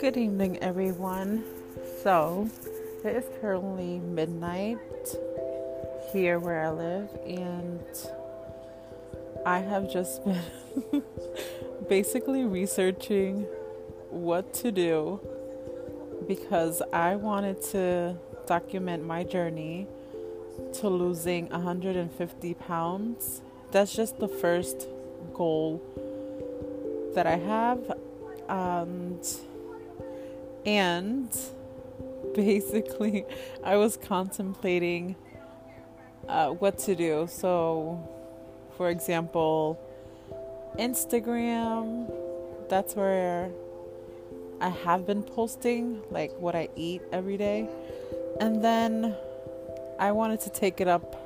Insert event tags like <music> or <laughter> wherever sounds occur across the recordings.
Good evening, everyone. So, it is currently midnight here where I live, and I have just <laughs> been basically researching what to do because I wanted to document my journey to losing 150 pounds. That's just the first goal that I have. And and <laughs> basically, I was contemplating uh, what to do. So, for example, Instagram, that's where I have been posting like what I eat every day. And then I wanted to take it up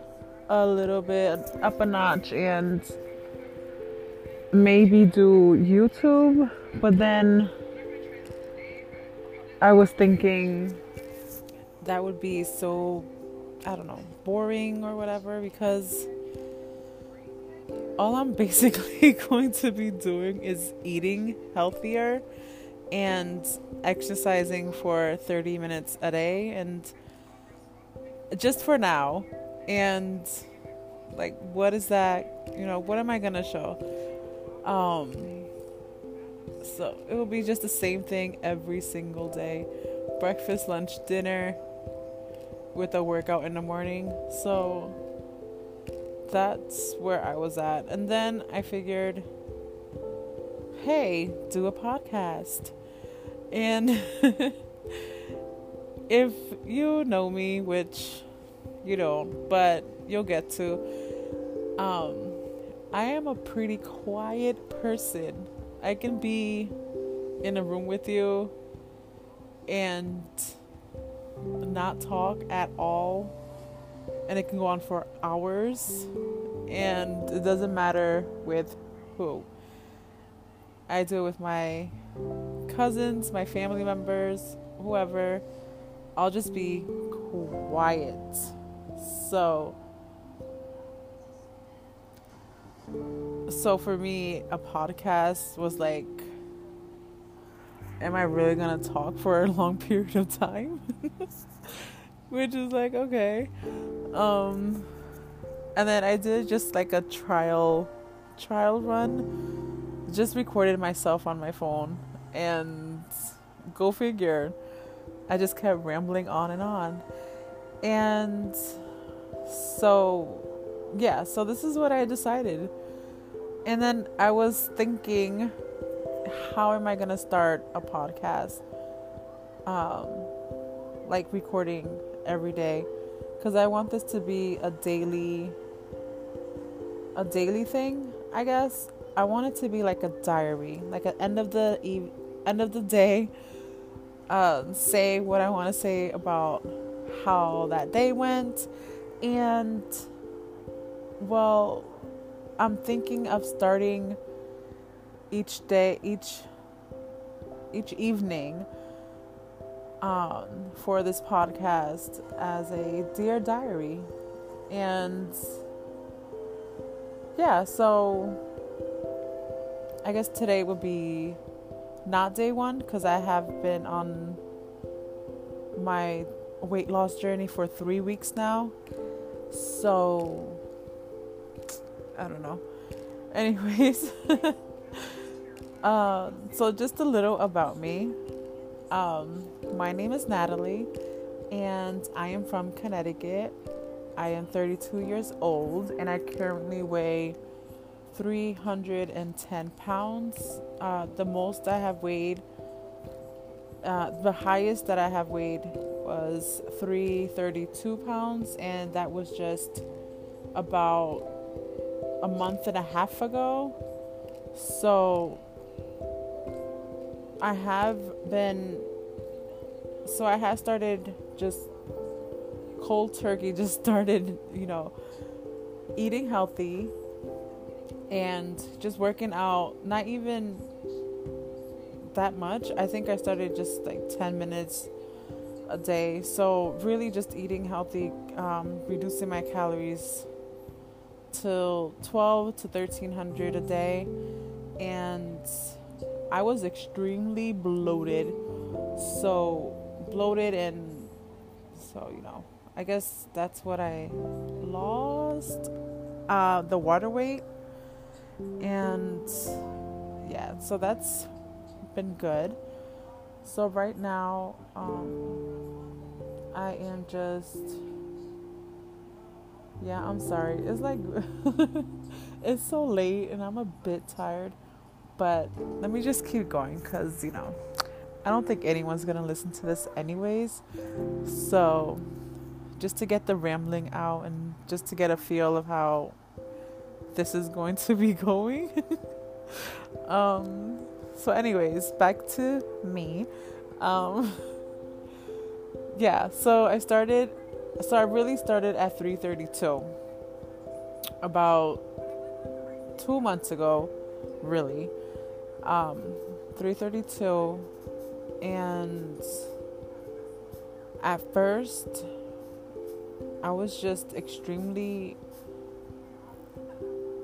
a little bit, up a notch, and maybe do YouTube, but then I was thinking that would be so, I don't know, boring or whatever because all I'm <laughs> basically <laughs> going to be doing is eating healthier and exercising for 30 minutes a day and just for now. And like, what is that? You know, what am I going to show? Um, so it will be just the same thing every single day breakfast, lunch, dinner, with a workout in the morning. So that's where I was at. And then I figured, hey, do a podcast. And <laughs> if you know me, which you don't, but you'll get to, um, I am a pretty quiet person. I can be in a room with you and not talk at all and it can go on for hours and it doesn't matter with who. I do it with my cousins, my family members, whoever. I'll just be quiet. So so for me a podcast was like am I really gonna talk for a long <laughs> period of time? <laughs> Which is like, okay. Um and then I did just like a trial trial run. Just recorded myself on my phone and go figure. I just kept rambling on and on. And so yeah, so this is what I decided. And then I was thinking how am I gonna start a podcast? Um, like recording every day, because I want this to be a daily, a daily thing. I guess I want it to be like a diary, like at end of the eve, end of the day. Uh, say what I want to say about how that day went, and well, I'm thinking of starting each day, each each evening um, for this podcast as a dear diary, and yeah, so I guess today would be not day one because I have been on my weight loss journey for three weeks now. So I don't know. Anyways. Uh, <laughs> so, just a little about me. Um, my name is Natalie, and I am from Connecticut. I am 32 years old, and I currently weigh 310 pounds. Uh, the most I have weighed, uh, the highest that I have weighed was 332 pounds, and that was just about a month and a half ago. So I have been so I have started just cold turkey <laughs> just started, you know, eating healthy and just working out not even that much. I think I started just like 10 minutes a day. So really just eating healthy, um, reducing my calories till 12 to 1300 a day and I was extremely bloated. So bloated and so you know I guess that's what I lost uh, the water weight. And yeah so that's been good. So right now um, I am just yeah I'm sorry it's like <laughs> it's so late and I'm a bit tired but let me just keep going because you know I don't think anyone's gonna listen to this anyways so just to get the rambling out and just to get a feel of how this is going to be <laughs> going. um, so, anyways, back to me. Um, <laughs> yeah, so I started. So I really started at 3:32. About two months ago, really. Um, 3:32, and at first I was just extremely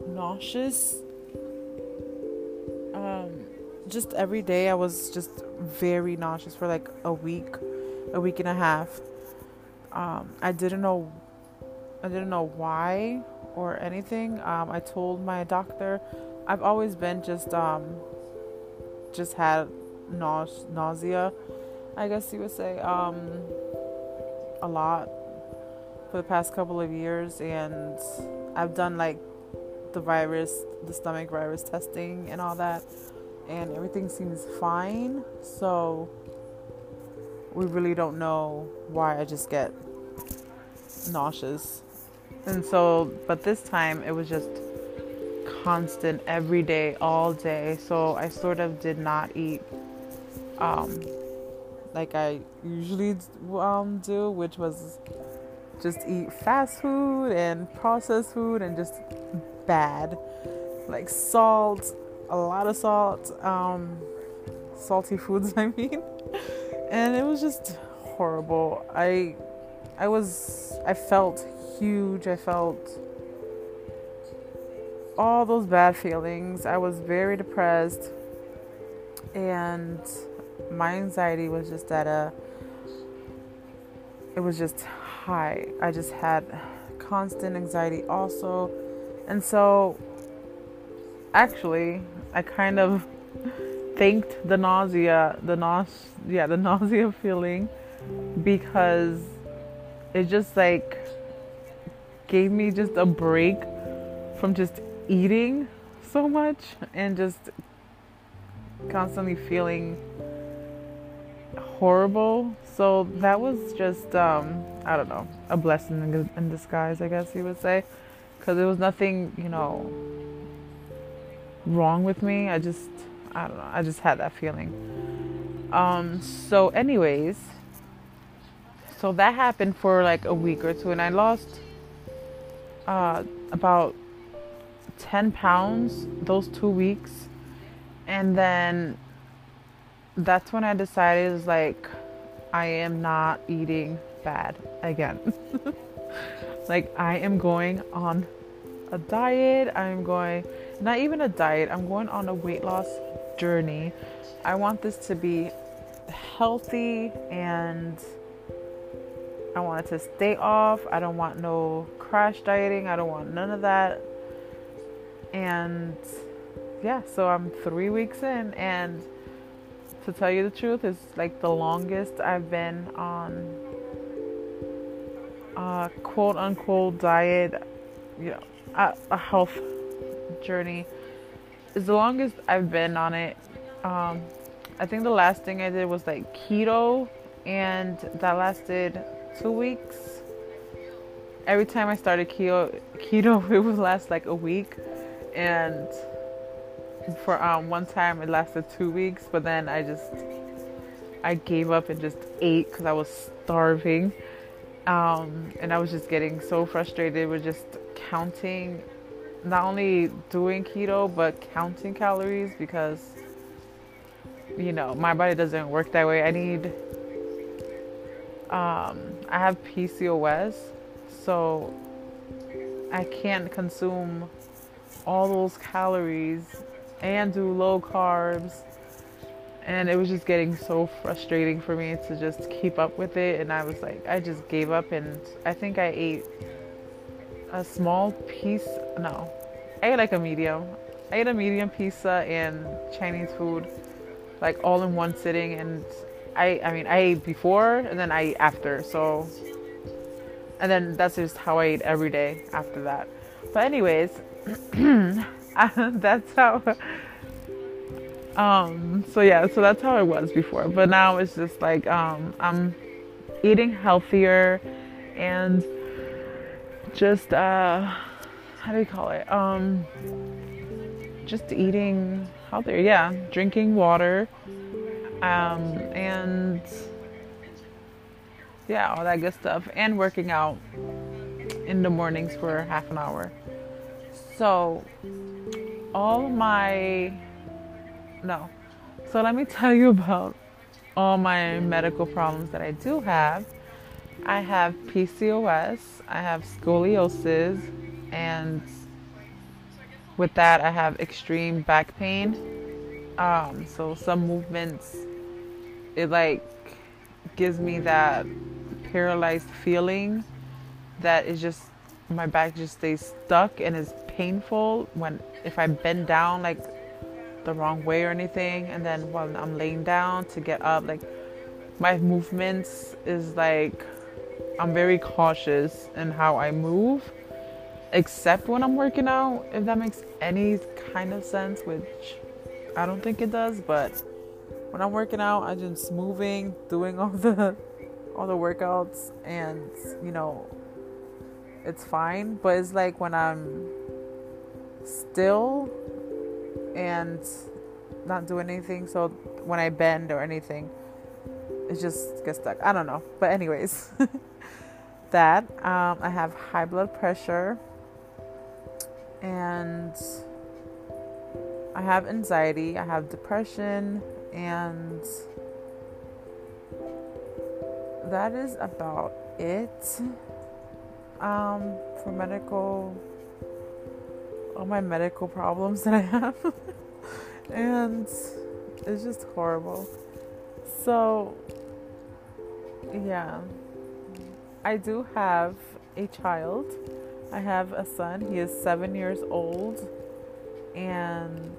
nauseous. Um, just every day, I was just very nauseous for like a week, a week and a half. Um, I didn't know, I didn't know why or anything. Um, I told my doctor, I've always been just um, just had nause- nausea, I guess you would say, um, a lot for the past couple of years, and I've done like the virus, the stomach virus testing, and all that, and everything seems fine. So we really don't know why I just get nauseous. And so, but this time it was just constant every day, all day. So I sort of did not eat um, like I usually um, do, which was just eat fast food and processed food and just bad. Like salt, a lot of salt, um, salty foods, <laughs> I mean. And it was just horrible. I I was I felt huge. I felt all those bad feelings. I was very depressed and my anxiety was just at a it was just high. I just had constant anxiety also. And so actually, I kind of thanked the nausea, the nausea, yeah, the <laughs> nausea feeling because it just like gave me just a break from just eating so much and just constantly feeling horrible. So that was just, um, I don't know, a blessing in disguise, I guess you would say. Because there was nothing, you know, wrong with me. I just, I don't know, I just had that feeling. Um, so, anyways, so that happened for like a week or two, and I lost uh, about 10 pounds those two weeks. And then that's when I decided is like I am not eating bad again. <laughs> like I am going on a diet. I'm going not even a diet. I'm going on a weight loss journey. I want this to be healthy and I want it to stay off. I don't want no crash dieting. I don't want none of that. And yeah, so I'm 3 weeks in and to tell you the truth, it's like the longest I've been on a quote unquote diet, you know, a, a health journey. Is the longest I've been on it. Um, I think the last thing I did was like keto, and that lasted two weeks. Every time I started keto, keto <laughs> it would last like a week, and for um, one time it lasted two weeks, but then I just I gave up and just ate because I was starving, um, and I was just getting so frustrated with just counting, not only doing keto but counting calories because you know my body doesn't work that way. I need um, I have PCOS, so I can't consume all those calories and do low carbs and it was just getting so frustrating for me to just keep up with it and i was like i just gave up and i think i ate a small piece no. I ate like a medium. I ate a medium pizza and chinese food like all in one sitting and i i mean i ate before and then i ate after so. And then that's just how i ate every day after that. But anyways <clears throat> <laughs> that's how um, so yeah, so that's how it was before. But now it's just like um, I'm eating healthier and just uh, how do you call it? Um, just eating healthier. Yeah, drinking water, um, and yeah, all that good stuff, and working out in the mornings for half an hour. So all my no. So let me <laughs> tell you about all my medical problems that I do have. I have PCOS, I have scoliosis, and with that, I have extreme back pain. Um, so some movements, it like gives me that paralyzed feeling that is just my back just stays stuck and is painful when if I bend down like the wrong way or anything. And then when I'm laying down to get up, like my movements is like I'm very cautious in how I move, except when I'm working out, if that makes any kind of sense, which I don't think it does, but when I'm working out, I'm just moving, doing all the all the workouts and you know it's fine, but it's like when I'm still and not doing anything. So when I bend or anything, it just gets stuck. I don't know. But, anyways, <laughs> that. Um, I have high blood pressure and I have anxiety, I have depression, and that is about it um, for medical all my medical problems that I have. <laughs> and it's just horrible. So, yeah. I do have a child. I have a son. He is seven years old. And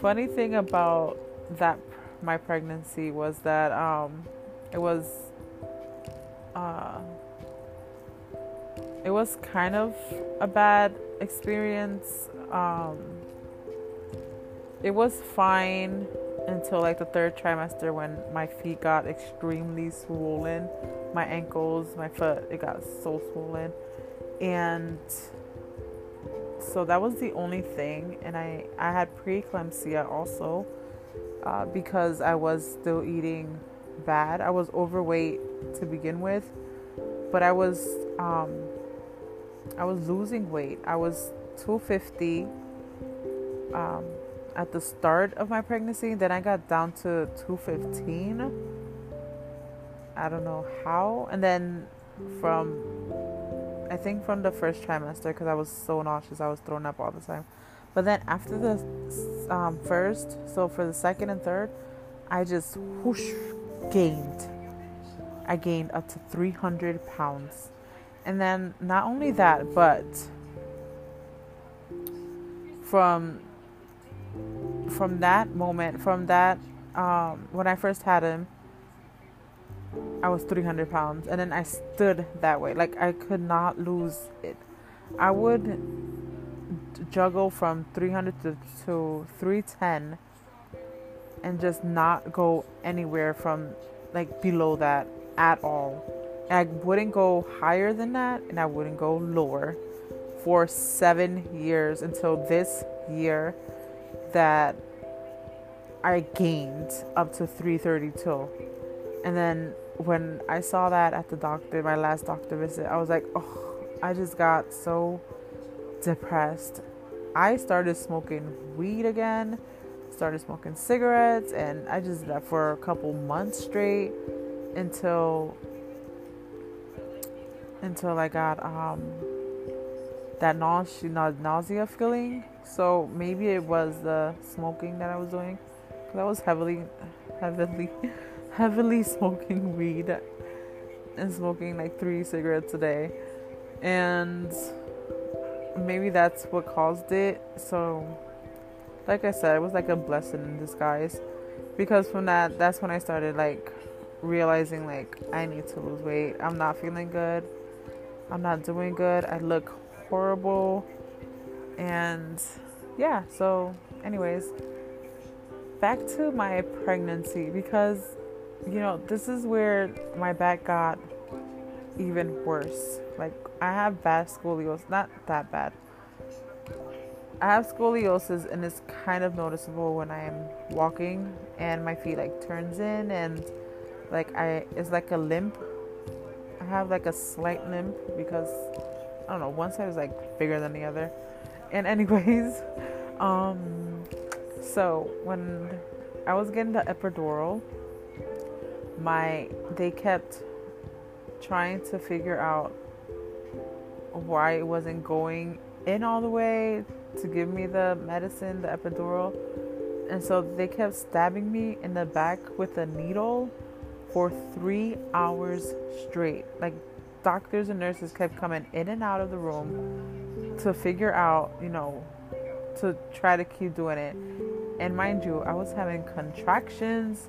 funny thing about that my pregnancy was that um, it was uh, it was kind of a bad experience. Um, it was fine until like the third trimester when my feet got extremely swollen. My ankles, my foot, it got so swollen. And so that was the only thing. And I, I had preeclampsia also uh, because I was still eating bad. I was overweight to begin with, but I was um, I was losing weight. I was 250 um, at the start of my pregnancy. Then I got down to 215. I don't know how. And then from, I think from the first trimester, because I was so nauseous, I was throwing up all the time. But then after the um, first, so for the second and third, I just whoosh gained. I gained up to 300 pounds and then not only that, but from from that moment, from that um, when I first had him, I was 300 pounds, and then I stood that way. Like I could not lose it. I would juggle from 300 to, to 310 and just not go anywhere from like below that at all. I wouldn't go higher than that and I wouldn't go lower for seven years until this year that I gained up to 332. And then when I saw that at the doctor, my last doctor visit, I was like, oh, I just got so depressed. I started smoking weed again, started smoking cigarettes, and I just did that for a couple months straight until until I got um that nausea, nausea feeling. So maybe it was the smoking that I was doing. Cause I was heavily, heavily, <laughs> heavily smoking weed and smoking like three cigarettes a day, and maybe that's what caused it. So, like I said, it was like a blessing in disguise because from that, that's when I started like realizing like I need to lose weight. I'm not feeling good. I'm not doing good. I look horrible. And yeah, so anyways, back to my pregnancy because you know, this is where my back got even worse. Like I have bad scoliosis, not that bad. I have scoliosis and it's kind of noticeable when I am walking and my feet like turns in and like I it's like a limp. I have like a slight limp because I don't know, one side is like bigger than the other. And anyways, <laughs> um so when I was getting the epidural, my they kept trying to figure out why it wasn't going in all the way to give me the medicine, the epidural. And so they kept stabbing me in the back with a needle for three hours straight. Like doctors and nurses kept coming in and out of the room to figure out, you know, to try to keep doing it. And mind you, I was having contractions,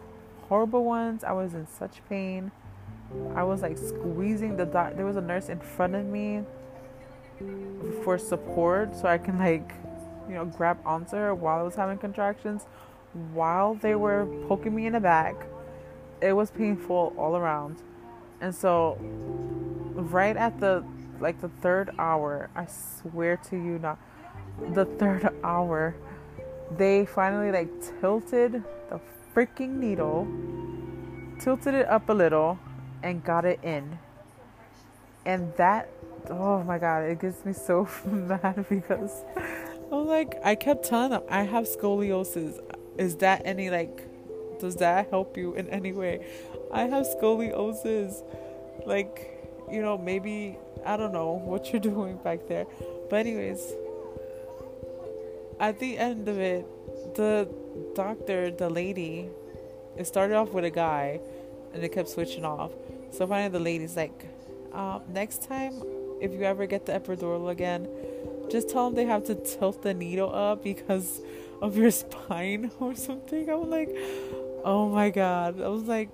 horrible ones. I was in such pain. I was like squeezing the doc. There was a nurse in front of me for support so I can like, you know, grab onto her while I was having contractions, while they were poking me in the back. It was painful all around. And so right at the like the third hour, I swear to you not the third hour, they finally like tilted the freaking needle, tilted it up a little and got it in. And that oh my god, it gets me so <laughs> mad because I'm like, I kept telling them I have scoliosis. Is that any like, does that help you in any way? I have scoliosis. Like, you know, maybe, I don't know <laughs> what you're doing back there. But, anyways, at the end of it, the doctor, the lady, it started off with a guy and it kept switching off. So finally, the lady's like, um, next time if you ever get the epidural again, just tell them they have to tilt the needle up because of your <laughs> spine or something. I was like, oh my god. I was like,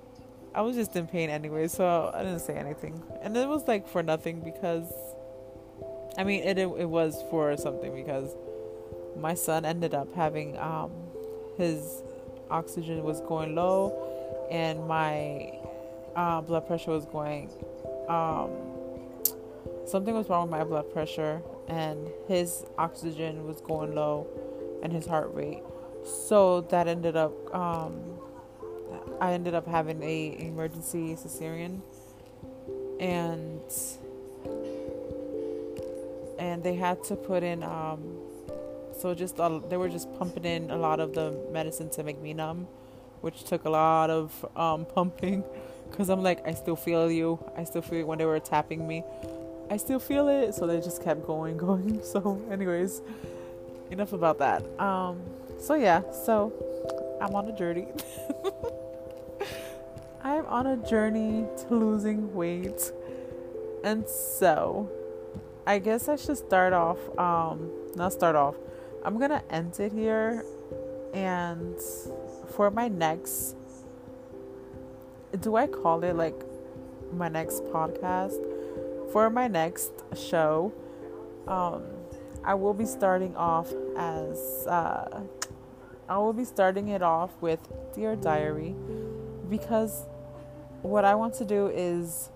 I was just in pain anyway, so I didn't say anything. And it was like for nothing because, I mean, it it was for something because my son ended up having um his oxygen was going low and my uh, blood pressure was going um something was wrong with my blood pressure and his oxygen was going low and his heart rate so that ended up um, i ended up having a emergency cesarean and and they had to put in um, so just they were just pumping in a lot of the medicine to make me numb which took a lot of um, <laughs> pumping because i'm like i still feel you i still feel it when they were tapping me I still feel it, so they just kept going, <laughs> going. So, anyways, enough about that. Um, so yeah, so I'm on a journey. <laughs> On a journey to losing weight, and so I guess I should start off. Um, not start off. I'm gonna end it here, and for my next, do I call it like my next podcast? for my next show, um, I will be starting off as uh, I will be starting it off with Dear Diary because what I want to do is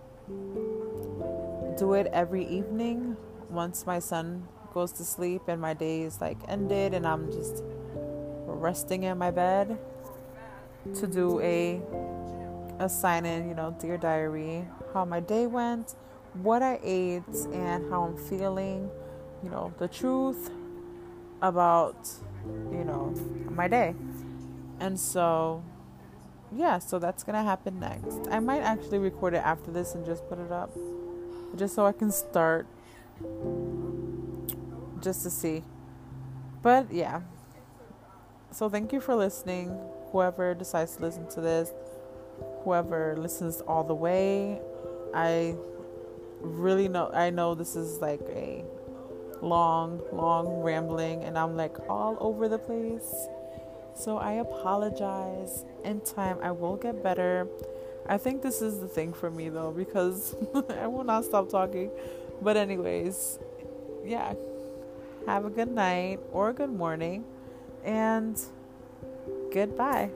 do it every evening once my son goes to sleep and my day is like ended and I'm just resting in my bed to do a a sign in, you know, dear diary, how my day went, what I ate and how I'm feeling, you know, the truth about, you know, my day. And so, yeah, so that's gonna happen next. I might actually record it after this and just put it up, just so I can start just to see. But yeah. So thank you for listening. Whoever decides to listen to this, whoever listens all the way, I really know I know this is like a long, long rambling and I'm like all over the place. So I apologize. In time I will get better. I think this is the thing for me though because <laughs> I will not stop talking. But anyways, yeah. Have a good night or a good morning and goodbye.